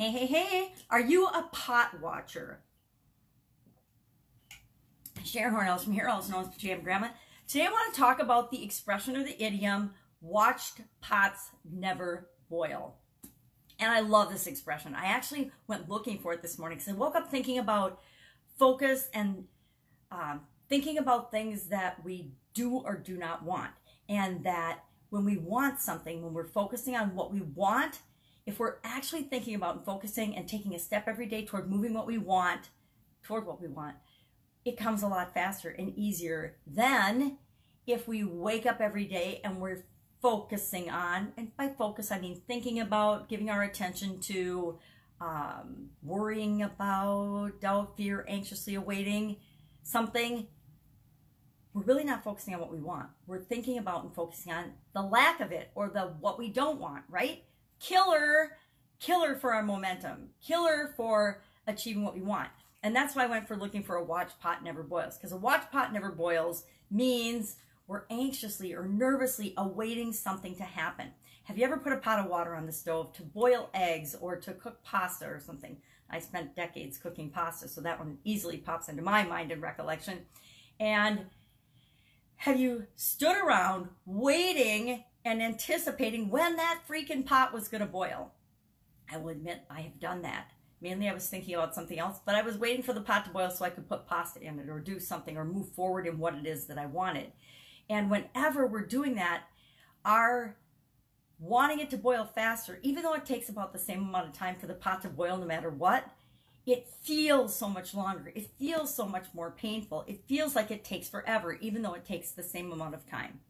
Hey, hey, hey, are you a pot watcher? Sharon Hornells from here, also known as Pajama Grandma. Today I want to talk about the expression or the idiom, watched pots never boil. And I love this expression. I actually went looking for it this morning because I woke up thinking about focus and um, thinking about things that we do or do not want. And that when we want something, when we're focusing on what we want, if we're actually thinking about and focusing and taking a step every day toward moving what we want toward what we want, it comes a lot faster and easier than if we wake up every day and we're focusing on, and by focus, I mean thinking about, giving our attention to, um, worrying about, doubt, fear, anxiously awaiting something. We're really not focusing on what we want. We're thinking about and focusing on the lack of it or the what we don't want, right? Killer, killer for our momentum, killer for achieving what we want. And that's why I went for looking for a watch pot never boils. Because a watch pot never boils means we're anxiously or nervously awaiting something to happen. Have you ever put a pot of water on the stove to boil eggs or to cook pasta or something? I spent decades cooking pasta, so that one easily pops into my mind and recollection. And have you stood around waiting and anticipating when that freaking pot was going to boil? I will admit I have done that. Mainly I was thinking about something else, but I was waiting for the pot to boil so I could put pasta in it or do something or move forward in what it is that I wanted. And whenever we're doing that, our wanting it to boil faster, even though it takes about the same amount of time for the pot to boil no matter what, it feels so much longer. It feels so much more painful. It feels like it takes forever, even though it takes the same amount of time.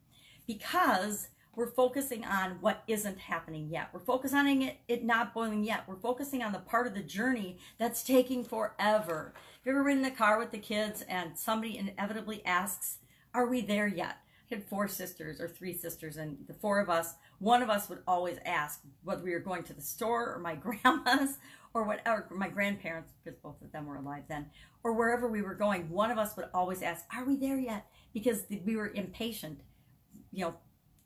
Because we're focusing on what isn't happening yet. We're focusing on it, it not boiling yet. We're focusing on the part of the journey that's taking forever. Have you ever ridden in the car with the kids and somebody inevitably asks, Are we there yet? I had four sisters or three sisters, and the four of us, one of us would always ask whether we were going to the store or my grandma's or whatever, my grandparents, because both of them were alive then, or wherever we were going. One of us would always ask, Are we there yet? Because we were impatient. You know,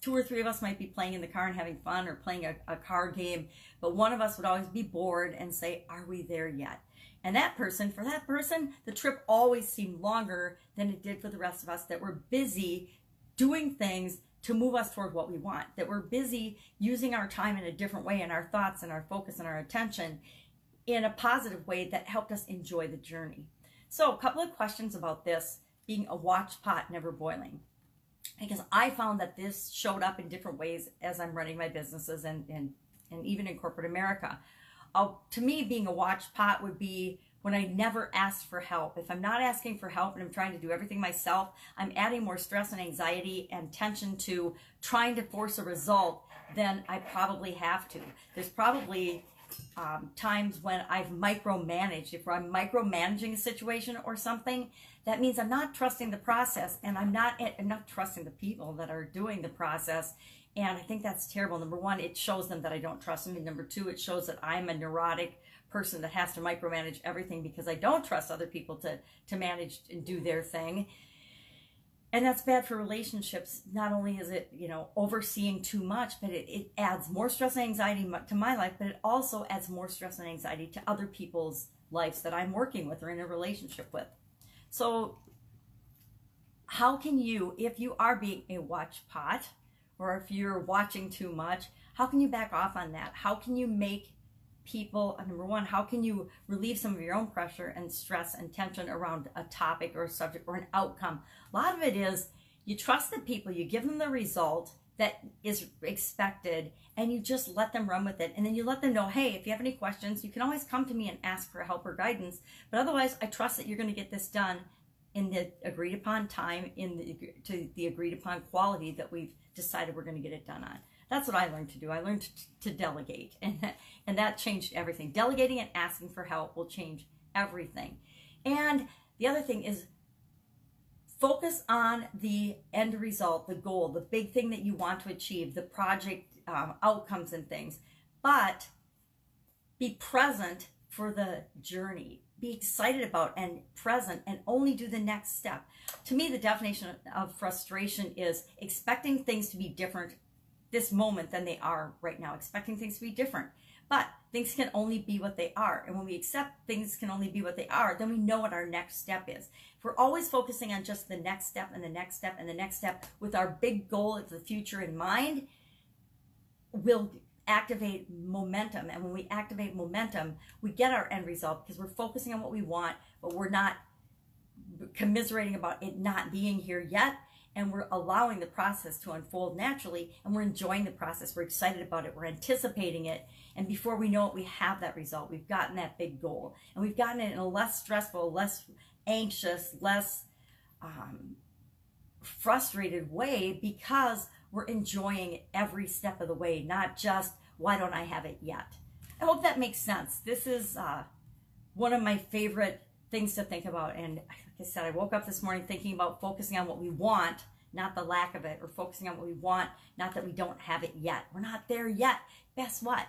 two or three of us might be playing in the car and having fun or playing a, a card game, but one of us would always be bored and say, Are we there yet? And that person, for that person, the trip always seemed longer than it did for the rest of us that were busy doing things to move us toward what we want, that we're busy using our time in a different way and our thoughts and our focus and our attention in a positive way that helped us enjoy the journey. So, a couple of questions about this being a watch pot never boiling because I found that this showed up in different ways as I'm running my businesses and and, and even in corporate America. Uh, to me, being a watch pot would be when I never ask for help. If I'm not asking for help and I'm trying to do everything myself, I'm adding more stress and anxiety and tension to trying to force a result than I probably have to. There's probably um, times when I've micromanaged. If I'm micromanaging a situation or something, that means I'm not trusting the process and I'm not I'm not trusting the people that are doing the process. And I think that's terrible. Number one, it shows them that I don't trust them. And number two, it shows that I'm a neurotic person that has to micromanage everything because I don't trust other people to to manage and do their thing and that's bad for relationships. Not only is it you know overseeing too much but it, it adds more stress and anxiety to my life but it also adds more stress and anxiety to other people's lives that i'm working with or in a relationship with. So how can you if you are being a watch pot or if you're watching too much how can you back off on that? How can you make people uh, number one how can you relieve some of your own pressure and stress and tension around a topic or a subject or an outcome? A lot of it is you trust the people you give them the result that is expected and you just let them run with it. And then you let them know hey if you have any questions you can always come to me and ask for help or guidance. But otherwise i trust that you're going to get this done in the agreed upon time in the to the agreed upon quality that we've decided we're going to get it done on that's what I learned to do. I learned to, to delegate, and that, and that changed everything. Delegating and asking for help will change everything. And the other thing is focus on the end result, the goal, the big thing that you want to achieve, the project um, outcomes and things. But be present for the journey. Be excited about and present and only do the next step. To me, the definition of frustration is expecting things to be different this moment than they are right now, expecting things to be different. But things can only be what they are. And when we accept things can only be what they are, then we know what our next step is. If we're always focusing on just the next step and the next step and the next step with our big goal of the future in mind, we'll activate momentum. And when we activate momentum, we get our end result because we're focusing on what we want, but we're not commiserating about it not being here yet and we're allowing the process to unfold naturally and we're enjoying the process. We're excited about it. We're anticipating it. And before we know it we have that result. We've gotten that big goal. And we've gotten it in a less stressful less anxious less um, frustrated way because we're enjoying every step of the way not just why don't i have it yet? I hope that makes sense. This is uh, one of my favorite things to think about and like I said, I woke up this morning thinking about focusing on what we want, not the lack of it, or focusing on what we want, not that we don't have it yet. We're not there yet. Guess what?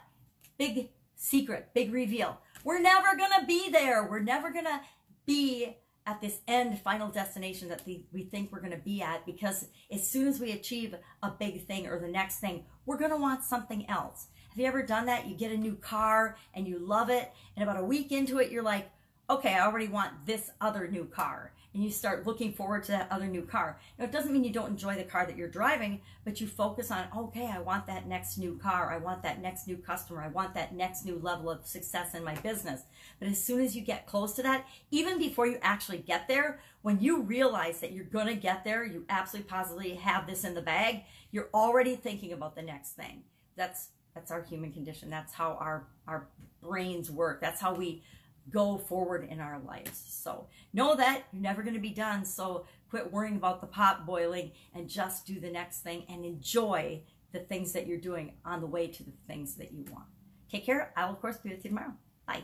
Big secret, big reveal. We're never going to be there. We're never going to be at this end final destination that we, we think we're going to be at because as soon as we achieve a big thing or the next thing, we're going to want something else. Have you ever done that? You get a new car and you love it, and about a week into it, you're like, okay, I already want this other new car. And you start looking forward to that other new car. Now, it doesn't mean you don't enjoy the car that you're driving, but you focus on, okay, I want that next new car. I want that next new customer. I want that next new level of success in my business. But as soon as you get close to that, even before you actually get there, when you realize that you're going to get there, you absolutely positively have this in the bag, you're already thinking about the next thing. That's that's our human condition. That's how our our brains work. That's how we go forward in our lives. So know that you're never going to be done. So quit worrying about the pot boiling and just do the next thing and enjoy the things that you're doing on the way to the things that you want. Take care. I will, of course, be with you tomorrow. Bye.